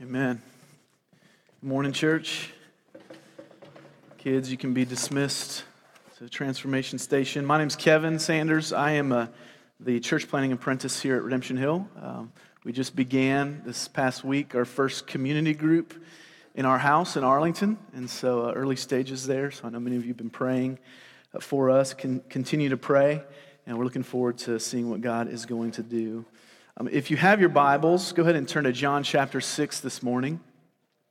Amen. Morning, church. Kids, you can be dismissed to the Transformation Station. My name's Kevin Sanders. I am uh, the church planning apprentice here at Redemption Hill. Um, we just began this past week our first community group in our house in Arlington, and so uh, early stages there. So I know many of you have been praying uh, for us. Can continue to pray, and we're looking forward to seeing what God is going to do. Um, if you have your Bibles, go ahead and turn to John chapter 6 this morning.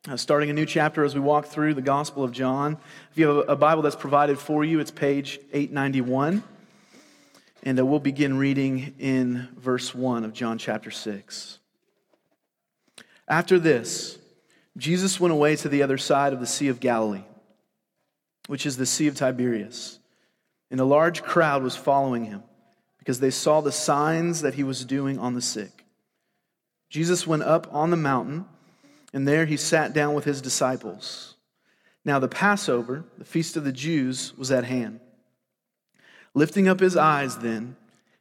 Uh, starting a new chapter as we walk through the Gospel of John. If you have a Bible that's provided for you, it's page 891. And uh, we'll begin reading in verse 1 of John chapter 6. After this, Jesus went away to the other side of the Sea of Galilee, which is the Sea of Tiberias, and a large crowd was following him because they saw the signs that he was doing on the sick. Jesus went up on the mountain, and there he sat down with his disciples. Now, the Passover, the feast of the Jews, was at hand. Lifting up his eyes then,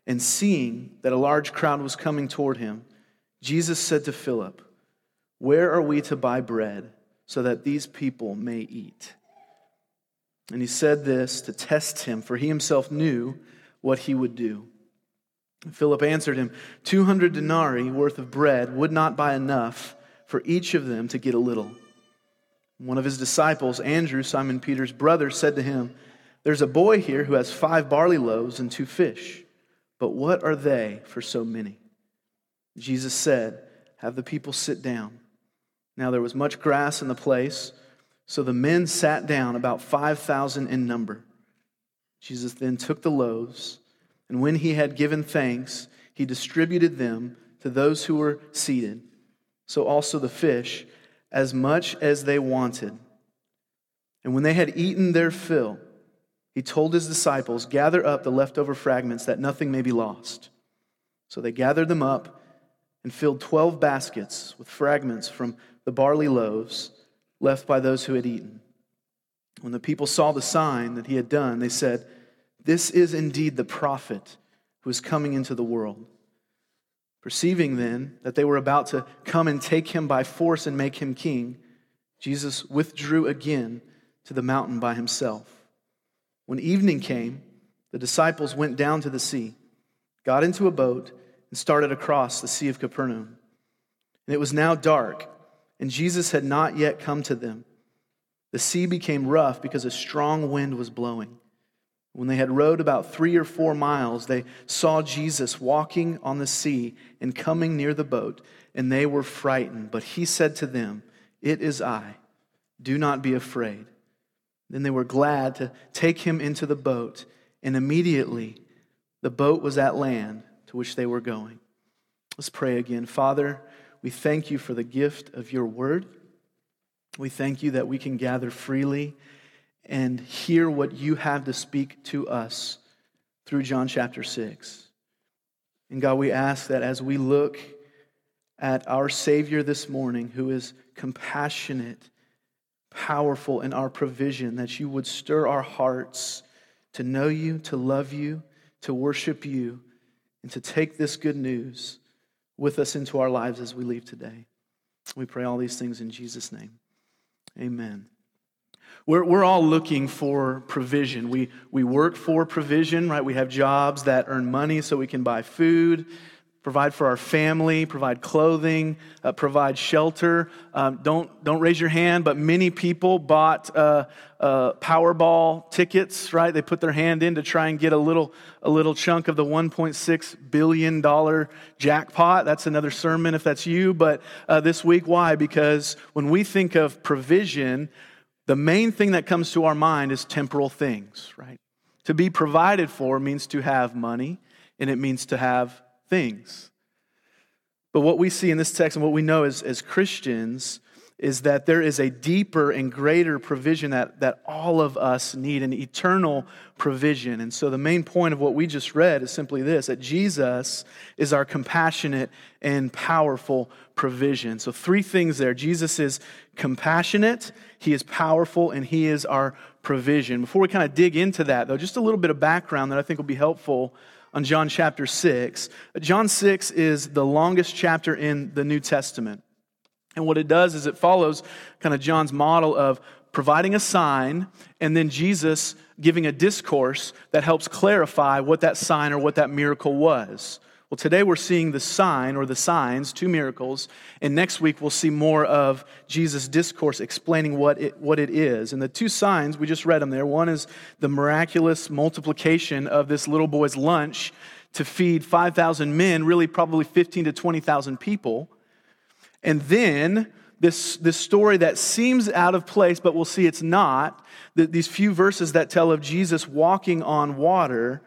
and seeing that a large crowd was coming toward him, Jesus said to Philip, Where are we to buy bread so that these people may eat? And he said this to test him, for he himself knew what he would do. Philip answered him, 200 denarii worth of bread would not buy enough for each of them to get a little. One of his disciples, Andrew, Simon Peter's brother, said to him, There's a boy here who has five barley loaves and two fish, but what are they for so many? Jesus said, Have the people sit down. Now there was much grass in the place, so the men sat down, about 5,000 in number. Jesus then took the loaves and when he had given thanks, he distributed them to those who were seated, so also the fish, as much as they wanted. And when they had eaten their fill, he told his disciples, Gather up the leftover fragments, that nothing may be lost. So they gathered them up and filled twelve baskets with fragments from the barley loaves left by those who had eaten. When the people saw the sign that he had done, they said, this is indeed the prophet who is coming into the world. Perceiving then that they were about to come and take him by force and make him king, Jesus withdrew again to the mountain by himself. When evening came, the disciples went down to the sea, got into a boat, and started across the Sea of Capernaum. And it was now dark, and Jesus had not yet come to them. The sea became rough because a strong wind was blowing. When they had rowed about three or four miles, they saw Jesus walking on the sea and coming near the boat, and they were frightened. But he said to them, It is I. Do not be afraid. Then they were glad to take him into the boat, and immediately the boat was at land to which they were going. Let's pray again. Father, we thank you for the gift of your word. We thank you that we can gather freely and hear what you have to speak to us through John chapter 6. And God, we ask that as we look at our Savior this morning, who is compassionate, powerful in our provision, that you would stir our hearts to know you, to love you, to worship you, and to take this good news with us into our lives as we leave today. We pray all these things in Jesus' name. Amen. We're, we're all looking for provision. We, we work for provision, right? We have jobs that earn money so we can buy food, provide for our family, provide clothing, uh, provide shelter. Um, don't, don't raise your hand, but many people bought uh, uh, Powerball tickets, right? They put their hand in to try and get a little, a little chunk of the $1.6 billion jackpot. That's another sermon if that's you. But uh, this week, why? Because when we think of provision, the main thing that comes to our mind is temporal things, right? To be provided for means to have money, and it means to have things. But what we see in this text and what we know as, as Christians is that there is a deeper and greater provision that, that all of us need, an eternal provision. And so, the main point of what we just read is simply this that Jesus is our compassionate and powerful provision. So, three things there Jesus is compassionate, He is powerful, and He is our provision. Before we kind of dig into that, though, just a little bit of background that I think will be helpful on John chapter 6. John 6 is the longest chapter in the New Testament. And what it does is it follows kind of John's model of providing a sign and then Jesus giving a discourse that helps clarify what that sign or what that miracle was. Well, today we're seeing the sign or the signs, two miracles, and next week we'll see more of Jesus' discourse explaining what it, what it is. And the two signs, we just read them there. One is the miraculous multiplication of this little boy's lunch to feed 5,000 men, really probably 15 to 20,000 people. And then this, this story that seems out of place, but we'll see it's not. these few verses that tell of Jesus walking on water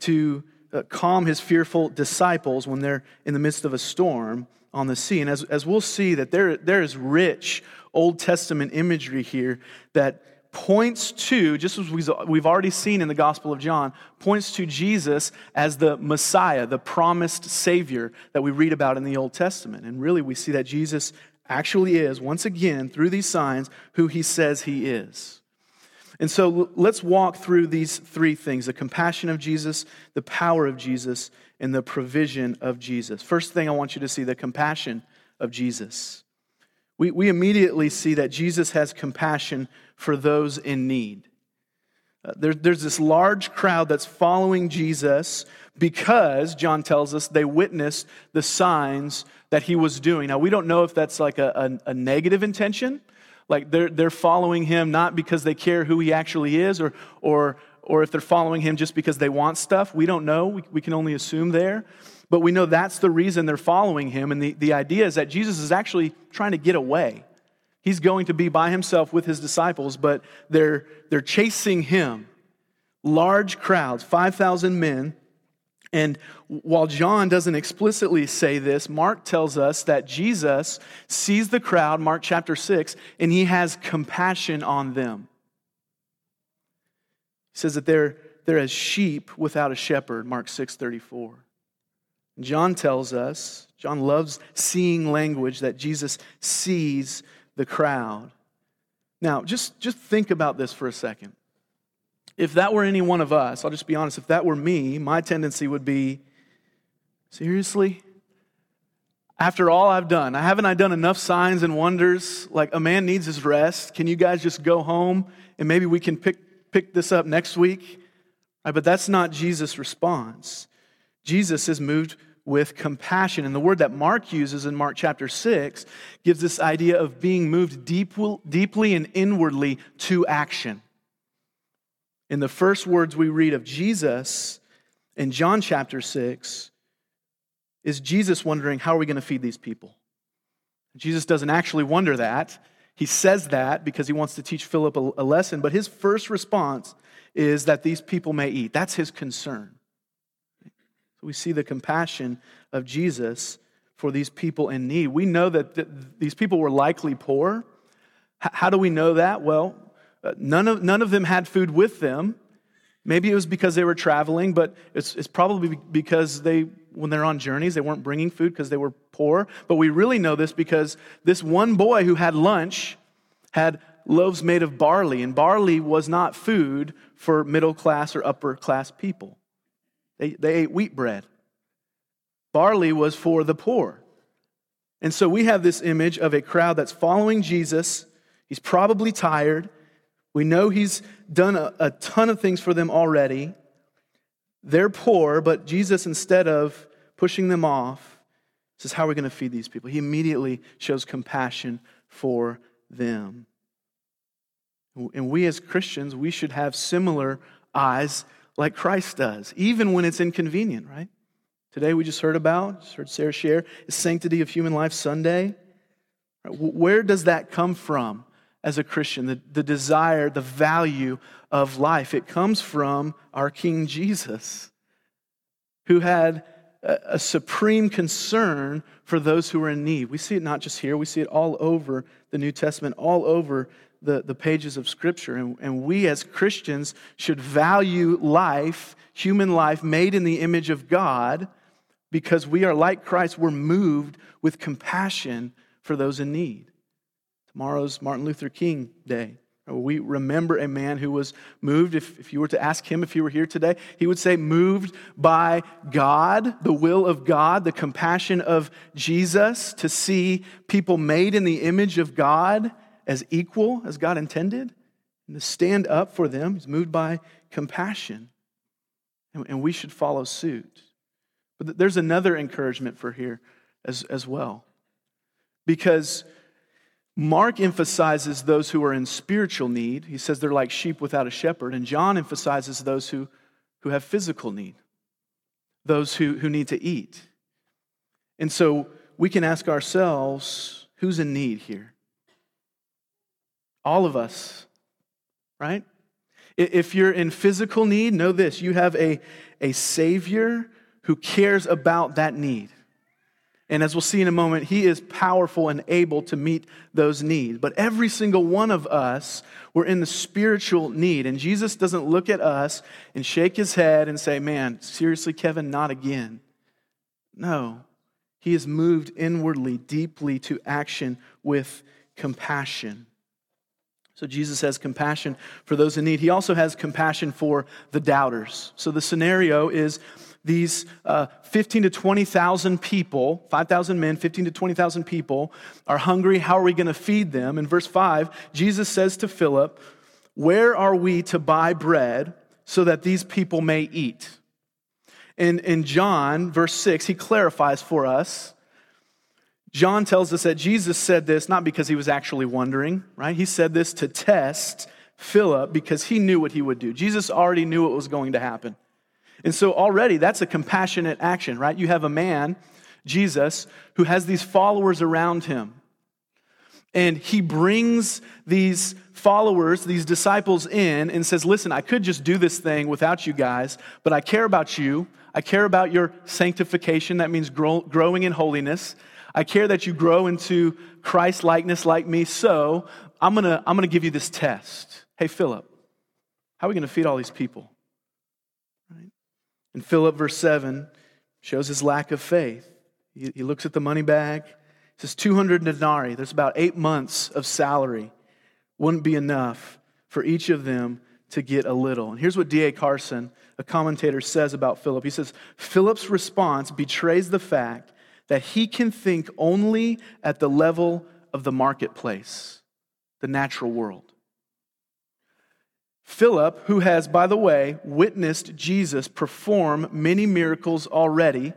to uh, calm his fearful disciples when they're in the midst of a storm on the sea. And as, as we'll see, that there, there is rich Old Testament imagery here that points to, just as we've already seen in the Gospel of John, points to Jesus as the Messiah, the promised Savior that we read about in the Old Testament. And really, we see that Jesus actually is, once again, through these signs, who he says he is. And so let's walk through these three things the compassion of Jesus, the power of Jesus, and the provision of Jesus. First thing I want you to see the compassion of Jesus. We, we immediately see that Jesus has compassion for those in need. Uh, there, there's this large crowd that's following Jesus because, John tells us, they witnessed the signs that he was doing. Now, we don't know if that's like a, a, a negative intention, like they're, they're following him not because they care who he actually is or, or, or if they're following him just because they want stuff. We don't know. We, we can only assume there. But we know that's the reason they're following him. And the, the idea is that Jesus is actually trying to get away. He's going to be by himself with his disciples, but they're, they're chasing him. Large crowds, 5,000 men. And while John doesn't explicitly say this, Mark tells us that Jesus sees the crowd, Mark chapter 6, and he has compassion on them. He says that they're, they're as sheep without a shepherd, Mark 6 34. John tells us, John loves seeing language, that Jesus sees the crowd. Now, just, just think about this for a second. If that were any one of us, I'll just be honest, if that were me, my tendency would be seriously? After all I've done, haven't I done enough signs and wonders? Like a man needs his rest. Can you guys just go home and maybe we can pick, pick this up next week? Right, but that's not Jesus' response. Jesus is moved with compassion. And the word that Mark uses in Mark chapter 6 gives this idea of being moved deep, deeply and inwardly to action. In the first words we read of Jesus in John chapter 6, is Jesus wondering, how are we going to feed these people? Jesus doesn't actually wonder that. He says that because he wants to teach Philip a, a lesson, but his first response is that these people may eat. That's his concern. We see the compassion of Jesus for these people in need. We know that th- these people were likely poor. H- how do we know that? Well, uh, none, of, none of them had food with them. Maybe it was because they were traveling, but it's, it's probably because they, when they're on journeys, they weren't bringing food because they were poor. But we really know this because this one boy who had lunch had loaves made of barley, and barley was not food for middle class or upper class people. They, they ate wheat bread. Barley was for the poor. And so we have this image of a crowd that's following Jesus. He's probably tired. We know he's done a, a, ton of things for them already. They're poor, but Jesus, instead of pushing them off, says, How are we going to feed these people? He immediately shows compassion for them. And we as Christians, we should have similar eyes like Christ does, even when it's inconvenient, right? Today we just heard about, just heard Sarah share, is Sanctity of Human Life Sunday. Where does that come from as a Christian? The, the desire, the value of life. It comes from our King Jesus, who had a, a supreme concern for those who are in need. We see it not just here, we see it all over the New Testament, all over the, the pages of Scripture. And, and we as Christians should value life, human life made in the image of God, because we are like Christ. We're moved with compassion for those in need. Tomorrow's Martin Luther King Day. We remember a man who was moved. If, if you were to ask him if he were here today, he would say, moved by God, the will of God, the compassion of Jesus to see people made in the image of God as equal as God intended and to stand up for them. He's moved by compassion. And, we should follow suit. But there's another encouragement for here as, as well. Because Mark emphasizes those who are in spiritual need. He says they're like sheep without a shepherd. And John emphasizes those who, who have physical need, those who, who need to eat. And so we can ask ourselves who's in need here? All of us, right? If you're in physical need, know this you have a, a Savior who cares about that need. And as we'll see in a moment, he is powerful and able to meet those needs. But every single one of us, we're in the spiritual need. And Jesus doesn't look at us and shake his head and say, Man, seriously, Kevin, not again. No, he is moved inwardly, deeply to action with compassion. So Jesus has compassion for those in need. He also has compassion for the doubters. So the scenario is these uh, 15 to 20,000 people, 5,000 men, 15 to 20,000 people are hungry. How are we going to feed them? In verse 5, Jesus says to Philip, Where are we to buy bread so that these people may eat? In, in John, verse 6, he clarifies for us. John tells us that Jesus said this not because he was actually wondering, right? He said this to test Philip because he knew what he would do. Jesus already knew what was going to happen. And so already that's a compassionate action, right? You have a man, Jesus, who has these followers around him. And he brings these followers, these disciples in and says, Listen, I could just do this thing without you guys, but I care about you. I care about your sanctification. That means grow, growing in holiness. I care that you grow into Christ likeness like me. So I'm going to I'm going to give you this test. Hey, Philip, how are we going to feed all these people? And Philip, verse 7, shows his lack of faith. He, he looks at the money bag. It says 200 denarii. There's about eight months of salary. Wouldn't be enough for each of them to get a little. And here's what D.A. Carson, a commentator, says about Philip. He says, Philip's response betrays the fact that he can think only at the level of the marketplace, the natural world. Philip, who has, by the way, witnessed Jesus perform many miracles already,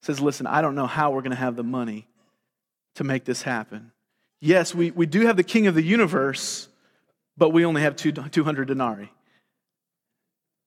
says, Listen, I don't know how we're going to have the money to make this happen. Yes, we, we do have the king of the universe, but we only have two, 200 denarii.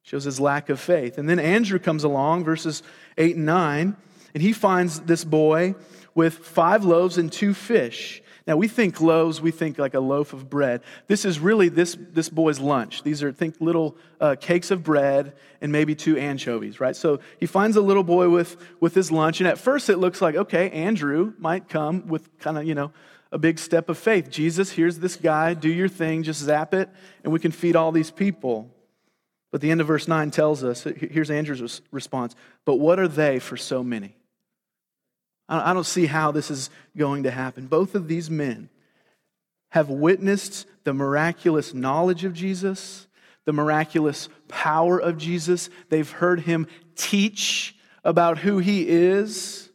Shows his lack of faith. And then Andrew comes along, verses 8 and 9, and he finds this boy with five loaves and two fish. Now, we think loaves, we think like a loaf of bread. This is really this, this boy's lunch. These are, think, little uh, cakes of bread and maybe two anchovies, right? So he finds a little boy with, with his lunch, and at first it looks like, okay, Andrew might come with kind of, you know, a big step of faith. Jesus, here's this guy, do your thing, just zap it, and we can feed all these people. But the end of verse 9 tells us here's Andrew's response, but what are they for so many? I don't see how this is going to happen. Both of these men have witnessed the miraculous knowledge of Jesus, the miraculous power of Jesus. They've heard him teach about who he is.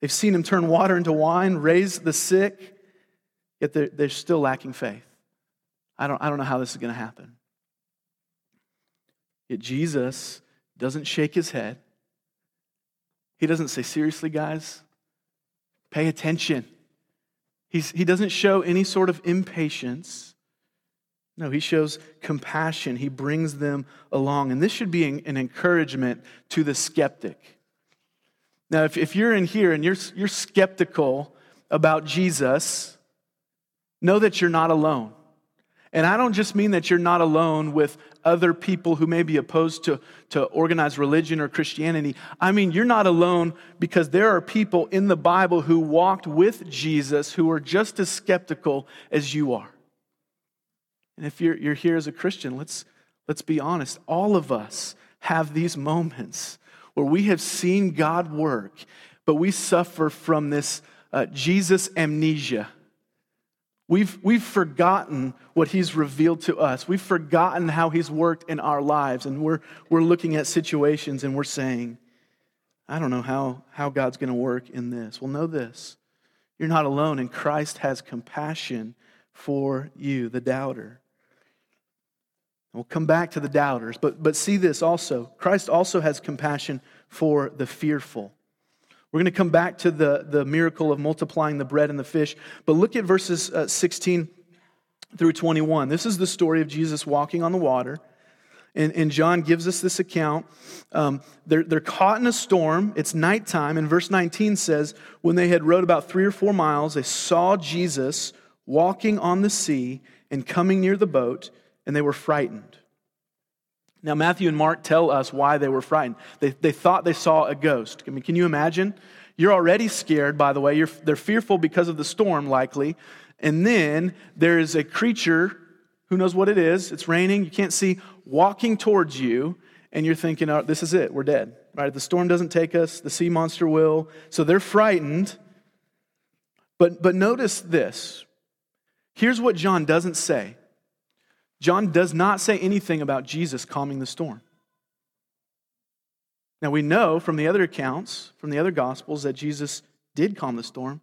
They've seen him turn water into wine, raise the sick, yet they're, they're still lacking faith. I don't, I don't know how this is going to happen. Yet Jesus doesn't shake his head. He doesn't say, Seriously, guys, Pay attention. He's, he doesn't show any sort of impatience. No, he shows compassion. He brings them along. And this should be an encouragement to the skeptic. Now, if, if you're in here and you're, you're skeptical about Jesus, know that you're not alone. And I don't just mean that you're not alone with other people who may be opposed to, to organized religion or Christianity. I mean, you're not alone because there are people in the Bible who walked with Jesus who are just as skeptical as you are. And if you're, you're here as a Christian, let's, let's be honest. All of us have these moments where we have seen God work, but we suffer from this uh, Jesus amnesia We've, we've forgotten what he's revealed to us. We've forgotten how he's worked in our lives. And we're, we're looking at situations and we're saying, I don't know how, how God's going to work in this. Well, know this you're not alone, and Christ has compassion for you, the doubter. We'll come back to the doubters, but, but see this also. Christ also has compassion for the fearful. We're going to come back to the, the miracle of multiplying the bread and the fish, but look at verses uh, 16 through 21. This is the story of Jesus walking on the water. And, and John gives us this account. Um, they're, they're caught in a storm. It's nighttime. And verse 19 says, When they had rowed about three or four miles, they saw Jesus walking on the sea and coming near the boat, and they were frightened. Now, Matthew and Mark tell us why they were frightened. They, they thought they saw a ghost. I mean, can you imagine? You're already scared, by the way. You're, they're fearful because of the storm, likely. And then there is a creature, who knows what it is? It's raining, you can't see, walking towards you, and you're thinking, oh, this is it, we're dead. Right? The storm doesn't take us, the sea monster will. So they're frightened. But, but notice this. Here's what John doesn't say John does not say anything about Jesus calming the storm. Now, we know from the other accounts, from the other Gospels, that Jesus did calm the storm,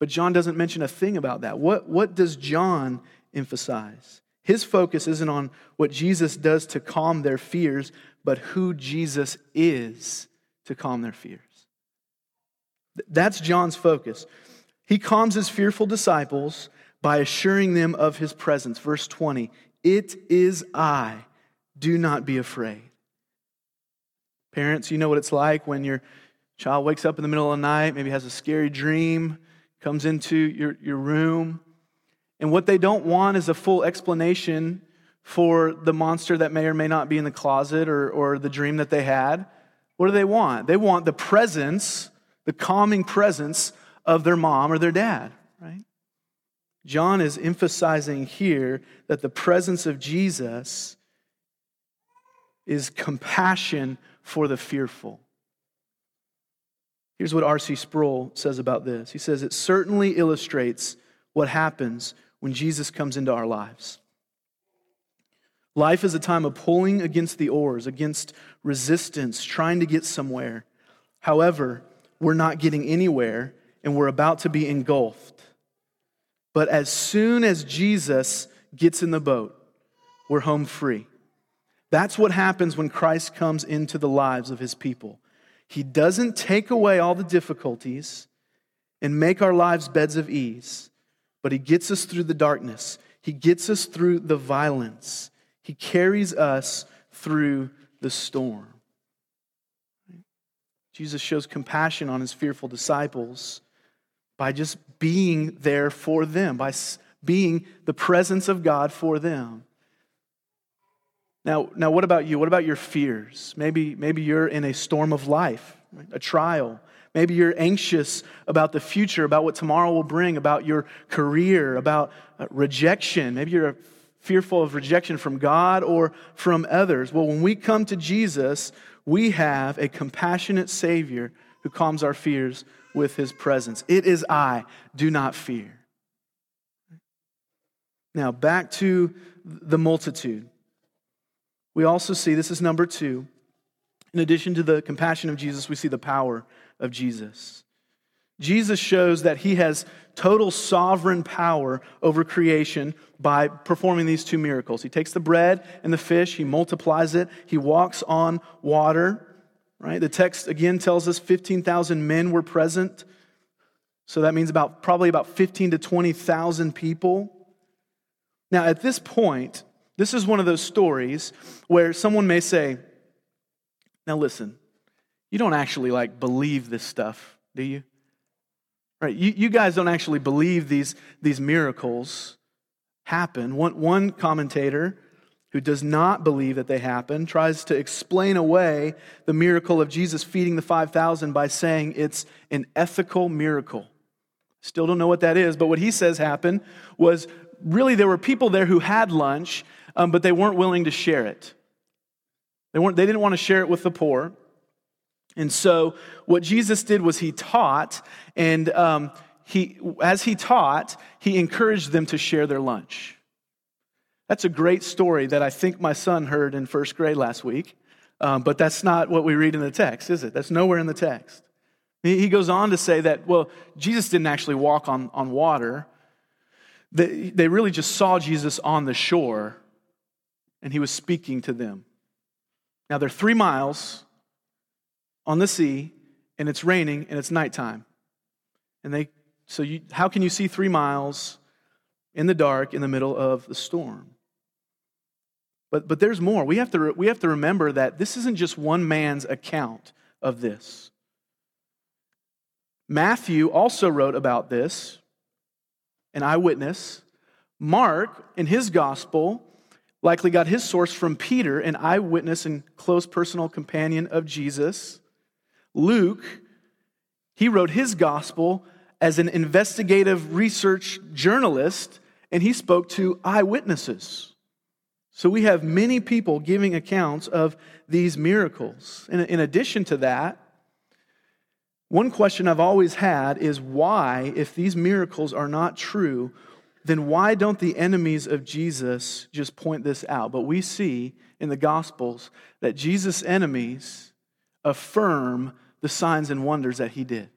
but John doesn't mention a thing about that. What, what does John emphasize? His focus isn't on what Jesus does to calm their fears, but who Jesus is to calm their fears. That's John's focus. He calms his fearful disciples by assuring them of his presence. Verse 20 it is I. Do not be afraid. Parents, you know what it's like when your child wakes up in the middle of the night, maybe has a scary dream, comes into your, your room, and what they don't want is a full explanation for the monster that may or may not be in the closet or, or the dream that they had. What do they want? They want the presence, the calming presence of their mom or their dad, right? John is emphasizing here that the presence of Jesus is compassion for the fearful. Here's what R.C. Sproul says about this. He says, It certainly illustrates what happens when Jesus comes into our lives. Life is a time of pulling against the oars, against resistance, trying to get somewhere. However, we're not getting anywhere and we're about to be engulfed. But as soon as Jesus gets in the boat, we're home free. That's what happens when Christ comes into the lives of his people. He doesn't take away all the difficulties and make our lives beds of ease, but he gets us through the darkness. He gets us through the violence. He carries us through the storm. Jesus shows compassion on his fearful disciples by just being there for them, by being the presence of God for them. Now, now what about you? What about your fears? Maybe, maybe you're in a storm of life, a trial. Maybe you're anxious about the future, about what tomorrow will bring, about your career, about uh, rejection. Maybe you're fearful of rejection from God or from others. Well, when we come to Jesus, we have a compassionate Savior who calms our fears with his presence. It is I, do not fear. Now, back to the multitude. We also see, this is number two, in addition to the compassion of Jesus, we see the power of Jesus. Jesus shows that he has total sovereign power over creation by performing these two miracles. He takes the bread and the fish, he multiplies it, he walks on water. Right? The text again tells us 15,000 men were present. So that means about probably about 15 to 20,000 people. Now, at this point, this is one of those stories where someone may say, Now listen, you don't actually like believe this stuff, do you? Right? You, you guys don't actually believe these, these miracles happen. One, one commentator who does not believe that they happen tries to explain away the miracle of Jesus feeding the 5,000 by saying it's an ethical miracle. Still don't know what that is, but what he says happened was really there were people there who had lunch, um, but they weren't willing to share it. They, weren't, they didn't want to share it with the poor. And so what Jesus did was he taught, and um, he, as he taught, he encouraged them to share their lunch. That's a great story that I think my son heard in first grade last week, um, but that's not what we read in the text, is it? That's nowhere in the text. He, he goes on to say that, well, Jesus didn't actually walk on, on water. They, they really just saw Jesus on the shore, and he was speaking to them. Now, they're three miles on the sea, and it's raining, and it's nighttime. And they, so you, how can you see three miles in the dark in the middle of the storm? But, but there's more. We have, to, we have to remember that this isn't just one man's account of this. Matthew also wrote about this, an eyewitness. Mark, in his gospel, likely got his source from Peter, an eyewitness and close personal companion of Jesus. Luke, he wrote his gospel as an investigative research journalist, and he spoke to eyewitnesses. So we have many people giving accounts of these miracles. In, in addition to that, one question I've always had is why, if these miracles are not true, then why don't the enemies of Jesus just point this out? But we see in the Gospels that Jesus' enemies affirm the signs and wonders that he did.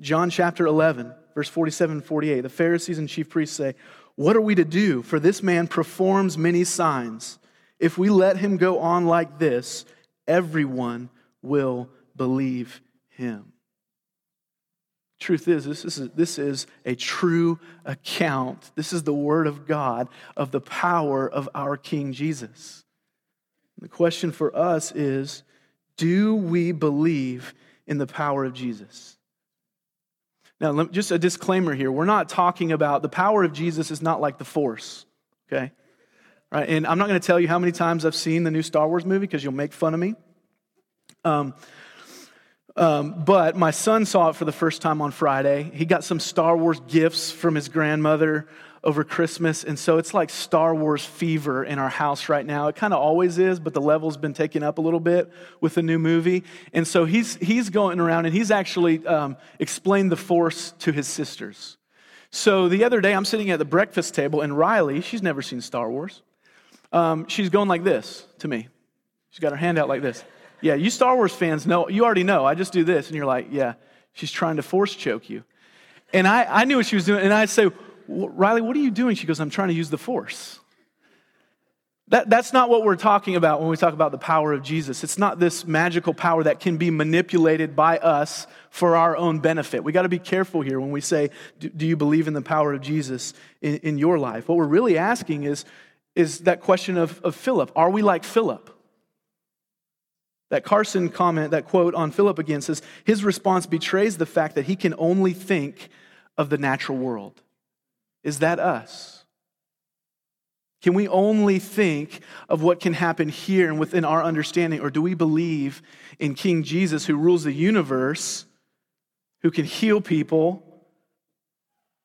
John chapter 11, verse 47 and 48, the Pharisees and chief priests say, What are we to do? For this man performs many signs. If we let him go on like this, everyone will believe him. Truth is, this is, this is a true account. This is the Word of God of the power of our King Jesus. The question for us is do we believe in the power of Jesus? Now, just a disclaimer here. We're not talking about the power of Jesus is not like the force, okay? Right? And I'm not going to tell you how many times I've seen the new Star Wars movie because you'll make fun of me. Um, um, but my son saw it for the first time on Friday. He got some Star Wars gifts from his grandmother over Christmas. And so it's like Star Wars fever in our house right now. It kind of always is, but the level's been taken up a little bit with the new movie. And so he's, he's going around and he's actually um, explained the Force to his sisters. So the other day, I'm sitting at the breakfast table, and Riley, she's never seen Star Wars, um, she's going like this to me. She's got her hand out like this. Yeah, you Star Wars fans know, you already know. I just do this. And you're like, yeah, she's trying to force choke you. And I, I knew what she was doing. And I say, Riley, what are you doing? She goes, I'm trying to use the force. That, that's not what we're talking about when we talk about the power of Jesus. It's not this magical power that can be manipulated by us for our own benefit. We got to be careful here when we say, do, do, you believe in the power of Jesus in, in your life? What we're really asking is, is that question of, of Philip. Are we like Philip? That Carson comment, that quote on Philip again says, his response betrays the fact that he can only think of the natural world. Is that us? Can we only think of what can happen here and within our understanding, or do we believe in King Jesus who rules the universe, who can heal people,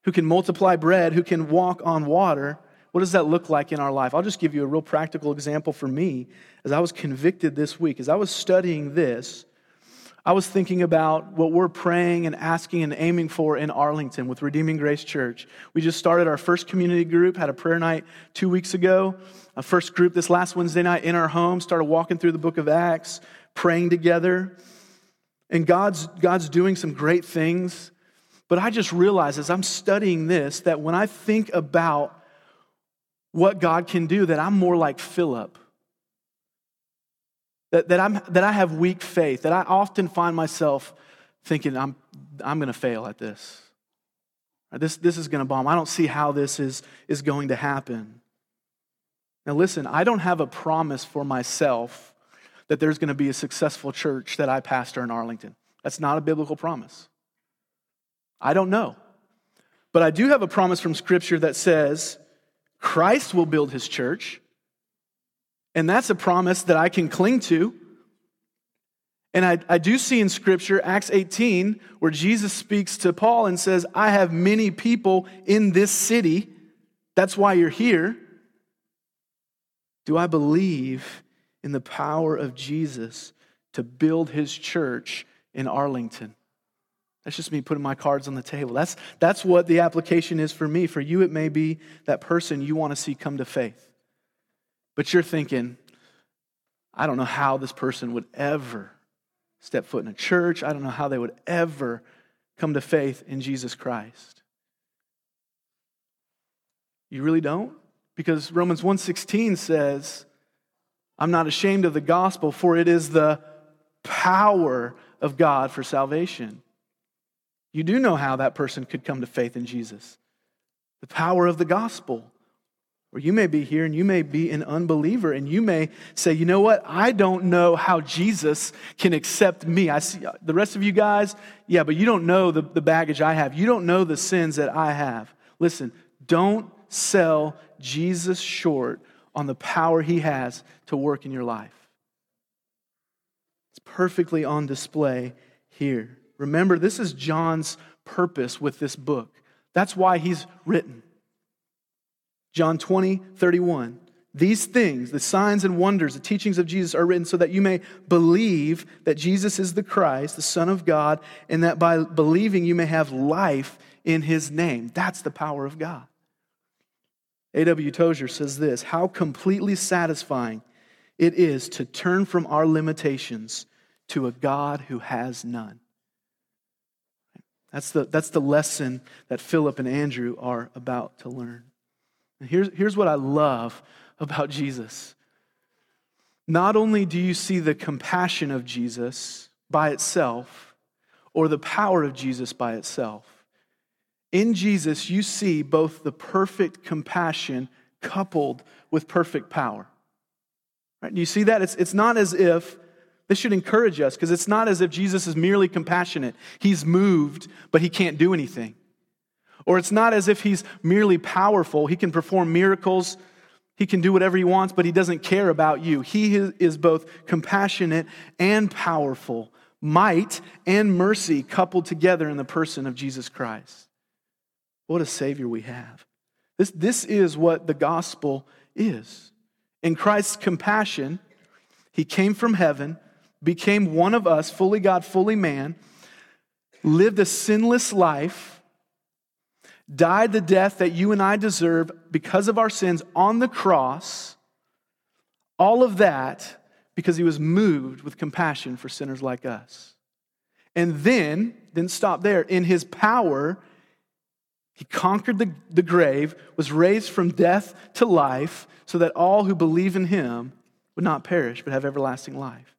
who can multiply bread, who can walk on water? What does that look like in our life? I'll just give you a real practical example for me as I was convicted this week, as I was studying this. I was thinking about what we're praying and asking and aiming for in Arlington with Redeeming Grace Church. We just started our first community group, had a prayer night two weeks ago. A first group this last Wednesday night in our home, started walking through the book of Acts, praying together. And God's, God's doing some great things. But I just realized as I'm studying this that when I think about what God can do, that I'm more like Philip that, that, I'm, that I have weak faith, that I often find myself thinking, I'm, I'm going to fail at this. This, this is going to bomb. I don't see how this is, is going to happen. Now, listen, I don't have a promise for myself that there's going to be a successful church that I pastor in Arlington. That's not a biblical promise. I don't know. But I do have a promise from Scripture that says Christ will build his church and that's a promise that I can cling to. And I, I do see in Scripture, Acts 18, where Jesus speaks to Paul and says, I have many people in this city. That's why you're here. Do I believe in the power of Jesus to build his church in Arlington? That's just me putting my cards on the table. That's, that's what the application is for me. For you, it may be that person you want to see come to faith. But you're thinking, I don't know how this person would ever step foot in a church. I don't know how they would ever come to faith in Jesus Christ. You really don't? Because Romans 1:16 says, I'm not ashamed of the gospel for it is the power of God for salvation. You do know how that person could come to faith in Jesus. The power of the gospel. Or you may be here and you may be an unbeliever and you may say, you know what? I don't know how Jesus can accept me. I see uh, the rest of you guys, yeah, but you don't know the, the baggage I have. You don't know the sins that I have. Listen, don't sell Jesus short on the power he has to work in your life. It's perfectly on display here. Remember, this is John's purpose with this book. That's why he's written. John 20, 31. These things, the signs and wonders, the teachings of Jesus are written so that you may believe that Jesus is the Christ, the Son of God, and that by believing you may have life in his name. That's the power of God. A.W. Tozer says this How completely satisfying it is to turn from our limitations to a God who has none. That's the, that's the lesson that Philip and Andrew are about to learn. Here's, here's what I love about Jesus. Not only do you see the compassion of Jesus by itself or the power of Jesus by itself, in Jesus you see both the perfect compassion coupled with perfect power. Right? Do you see that? It's, it's not as if this should encourage us because it's not as if Jesus is merely compassionate. He's moved, but he can't do anything. Or it's not as if he's merely powerful. He can perform miracles, he can do whatever he wants, but he doesn't care about you. He is both compassionate and powerful, might and mercy coupled together in the person of Jesus Christ. What a Savior we have. This, this is what the gospel is. In Christ's compassion, he came from heaven became one of us, fully God, fully man, lived a sinless life, died the death that you and I deserve because of our sins on the cross, all of that because he was moved with compassion for sinners like us. And then, didn't stop there, in his power, he conquered the, the grave, was raised from death to life, so that all who believe in him would not perish, but have everlasting life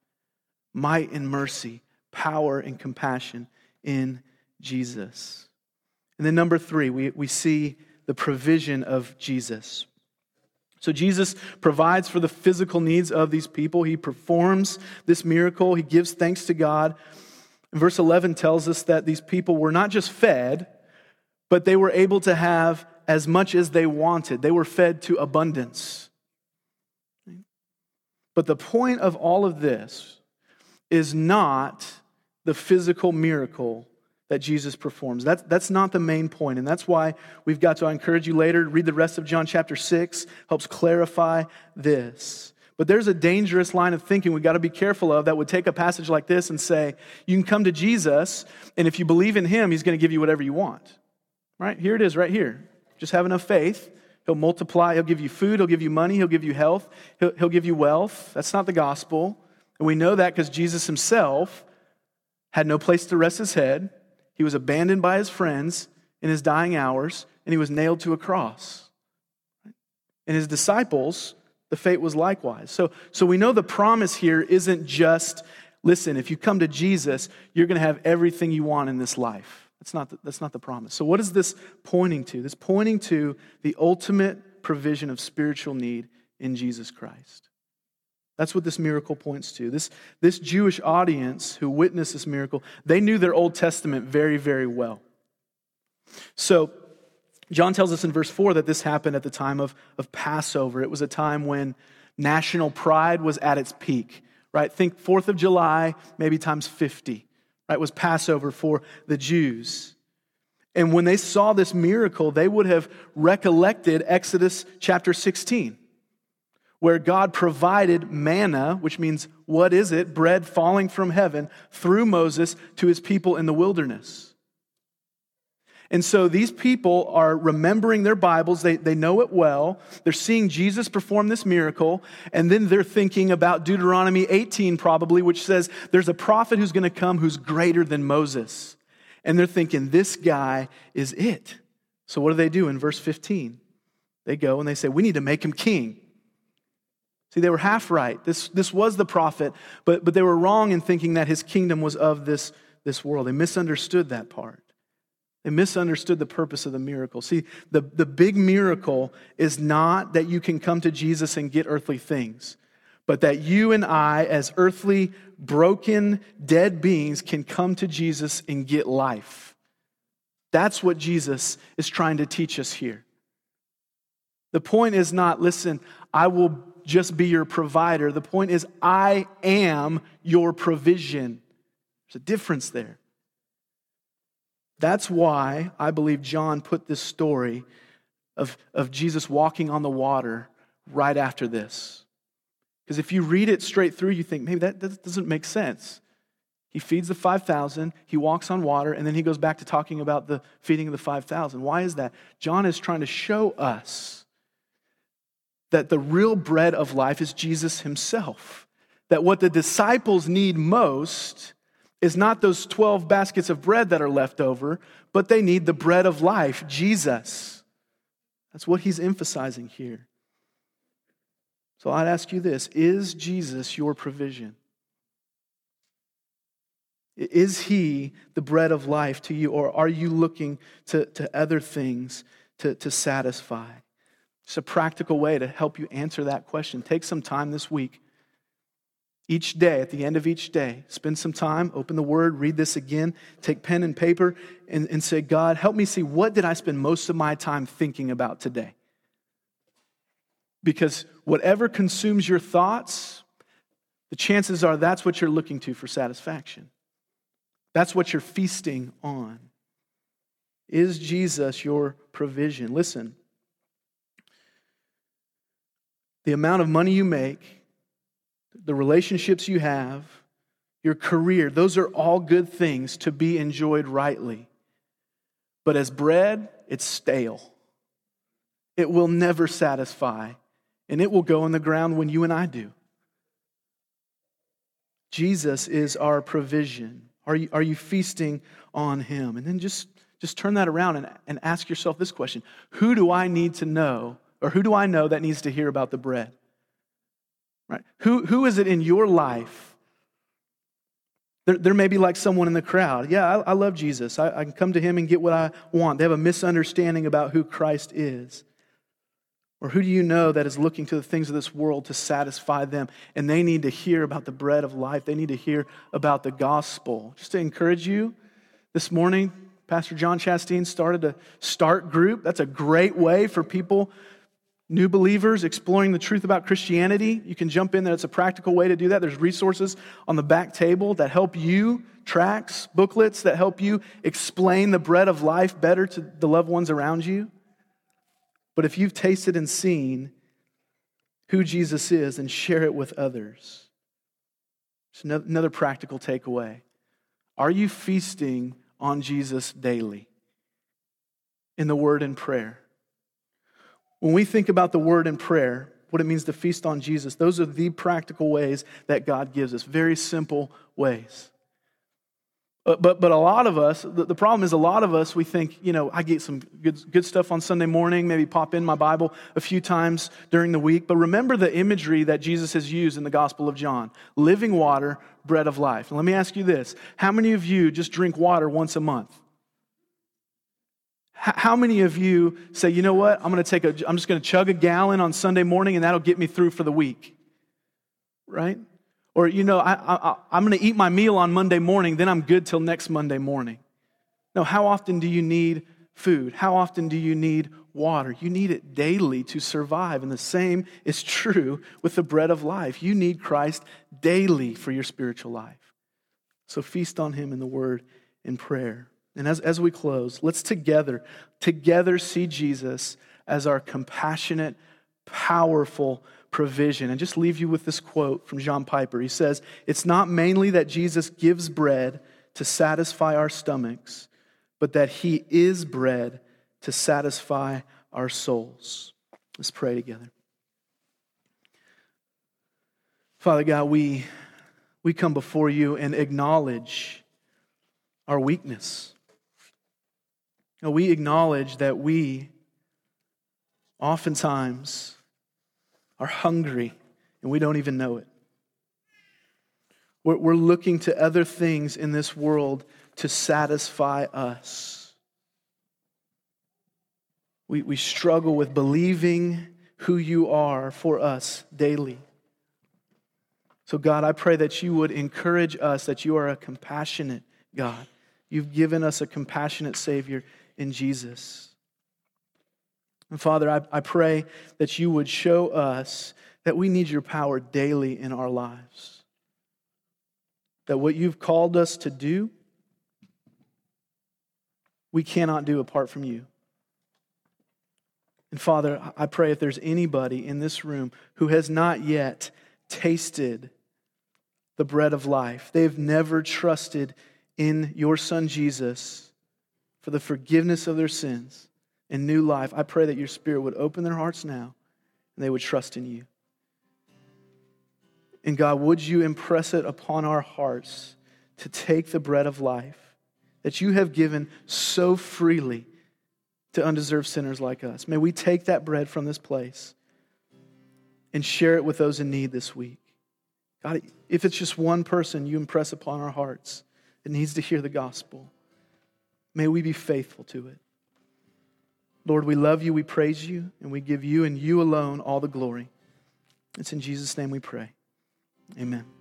might and mercy, power and compassion in Jesus. And then, number three, we, we see the provision of Jesus. So, Jesus provides for the physical needs of these people. He performs this miracle, he gives thanks to God. And verse 11 tells us that these people were not just fed, but they were able to have as much as they wanted. They were fed to abundance. But the point of all of this is not the physical miracle that Jesus performs. That's, that's not the main point, and that's why we've got to I encourage you later read the rest of John chapter 6, helps clarify this. But there's a dangerous line of thinking we've got to be careful of that would take a passage like this and say, you can come to Jesus, and if you believe in him, he's going to give you whatever you want. Right? Here it is, right here. Just have enough faith. He'll multiply. He'll give you food. He'll give you money. He'll give you health. He'll, he'll give you wealth. That's not the gospel. And we know that because Jesus himself had no place to rest his head. He was abandoned by his friends in his dying hours, and he was nailed to a cross. And his disciples, the fate was likewise. So, so we know the promise here isn't just listen, if you come to Jesus, you're going to have everything you want in this life. That's not, the, that's not the promise. So, what is this pointing to? This pointing to the ultimate provision of spiritual need in Jesus Christ. That's what this miracle points to. This, this Jewish audience who witnessed this miracle, they knew their Old Testament very, very well. So, John tells us in verse 4 that this happened at the time of, of Passover. It was a time when national pride was at its peak, right? Think 4th of July, maybe times 50, right? Was Passover for the Jews. And when they saw this miracle, they would have recollected Exodus chapter 16 where God provided manna, which means what is it? Bread falling from heaven through Moses to his people in the wilderness. And so these people are remembering their Bibles. They, they know it well. They're seeing Jesus perform this miracle. And then they're thinking about Deuteronomy 18, probably, which says there's a prophet who's going to come who's greater than Moses. And they're thinking, this guy is it. So what do they do in verse 15? They go and they say, we need to make him king. See, they were half right. This, this was the prophet, but, but they were wrong in thinking that his kingdom was of this, this world. They misunderstood that part. They misunderstood the purpose of the miracle. See, the, the big miracle is not that you can come to Jesus and get earthly things, but that you and I, as earthly, broken, dead beings, can come to Jesus and get life. That's what Jesus is trying to teach us here. The point is not, listen, I will just be your provider. The point is, I am your provision. There's a difference there. That's why I believe John put this story of, of Jesus walking on the water right after this. Because if you read it straight through, you think, maybe that, that doesn't make sense. He feeds the 5,000, he walks on water, and then he goes back to talking about the feeding of the 5,000. Why is that? John is trying to show us that the real bread of life is Jesus himself. That what the disciples need most is not those 12 baskets of bread that are left over, but they need the bread of life, Jesus. That's what he's emphasizing here. So I'd ask you this Is Jesus your provision? Is he the bread of life to you, or are you looking to, to other things to, to satisfy? It's a practical way to help you answer that question. Take some time this week. Each day, at the end of each day, spend some time, open the word, read this again, take pen and paper, and, and say, God, help me see what did I spend most of my time thinking about today? Because whatever consumes your thoughts, the chances are that's what you're looking to for satisfaction. That's what you're feasting on. Is Jesus your provision? Listen, the amount of money you make, the relationships you have, your career, those are all good things to be enjoyed rightly. But as bread, it's stale. It will never satisfy, and it will go in the ground when you and I do. Jesus is our provision. Are you, are you feasting on him? And then just, just turn that around and, and ask yourself this question Who do I need to know or who do I know that needs to hear about the bread? Right? Who, who is it in your life? There, there may be like someone in the crowd. Yeah, I, I love Jesus. I, I can come to him and get what I want. They have a misunderstanding about who Christ is. Or who do you know that is looking to the things of this world to satisfy them? And they need to hear about the bread of life. They need to hear about the gospel. Just to encourage you, this morning, Pastor John Chastain started a start group. That's a great way for people new believers exploring the truth about Christianity, you can jump in there. It's a practical way to do that. There's resources on the back table that help you, tracks, booklets that help you explain the bread of life better to the loved ones around you. But if you've tasted and seen who Jesus is, and share it with others. It's another practical takeaway. Are you feasting on Jesus daily in the word and prayer? When we think about the word and prayer, what it means to feast on Jesus, those are the practical ways that God gives us, very simple ways. But, but, but a lot of us, the, the problem is a lot of us, we think, you know, I get some good, good stuff on Sunday morning, maybe pop in my Bible a few times during the week. But remember the imagery that Jesus has used in the Gospel of John living water, bread of life. And let me ask you this how many of you just drink water once a month? How many of you say, you know what, I'm going to take a, I'm just going to chug a gallon on Sunday morning and that'll get me through for the week? Right? Or, you know, I, I, I'm going to eat my meal on Monday morning, then I'm good till next Monday morning. No, how often do you need food? How often do you need water? You need it daily to survive. And the same is true with the bread of life. You need Christ daily for your spiritual life. So feast on Him in the Word and prayer. And as, as we close, let's together, together see Jesus as our compassionate, powerful provision. And just leave you with this quote from John Piper. He says, It's not mainly that Jesus gives bread to satisfy our stomachs, but that he is bread to satisfy our souls. Let's pray together. Father God, we, we come before you and acknowledge our weakness. We acknowledge that we oftentimes are hungry and we don't even know it. We're, we're looking to other things in this world to satisfy us. We, we struggle with believing who you are for us daily. So, God, I pray that you would encourage us that you are a compassionate God. You've given us a compassionate Savior in Jesus. And Father, I, I pray that you would show us that we need your power daily in our lives. That what you've called us to do, we cannot do apart from you. And Father, I pray if there's anybody in this room who has not yet tasted the bread of life, they've never trusted in your Son Jesus for the forgiveness of their sins and new life, I pray that your Spirit would open their hearts now and they would trust in you. And God, would you impress it upon our hearts to take the bread of life that you have given so freely to undeserved sinners like us? May we take that bread from this place and share it with those in need this week. God, if it's just one person you impress upon our hearts that needs to hear the gospel, may we be faithful to it. Lord, we love you, we praise you, and we give you and you alone all the glory. It's in Jesus' name we pray. Amen.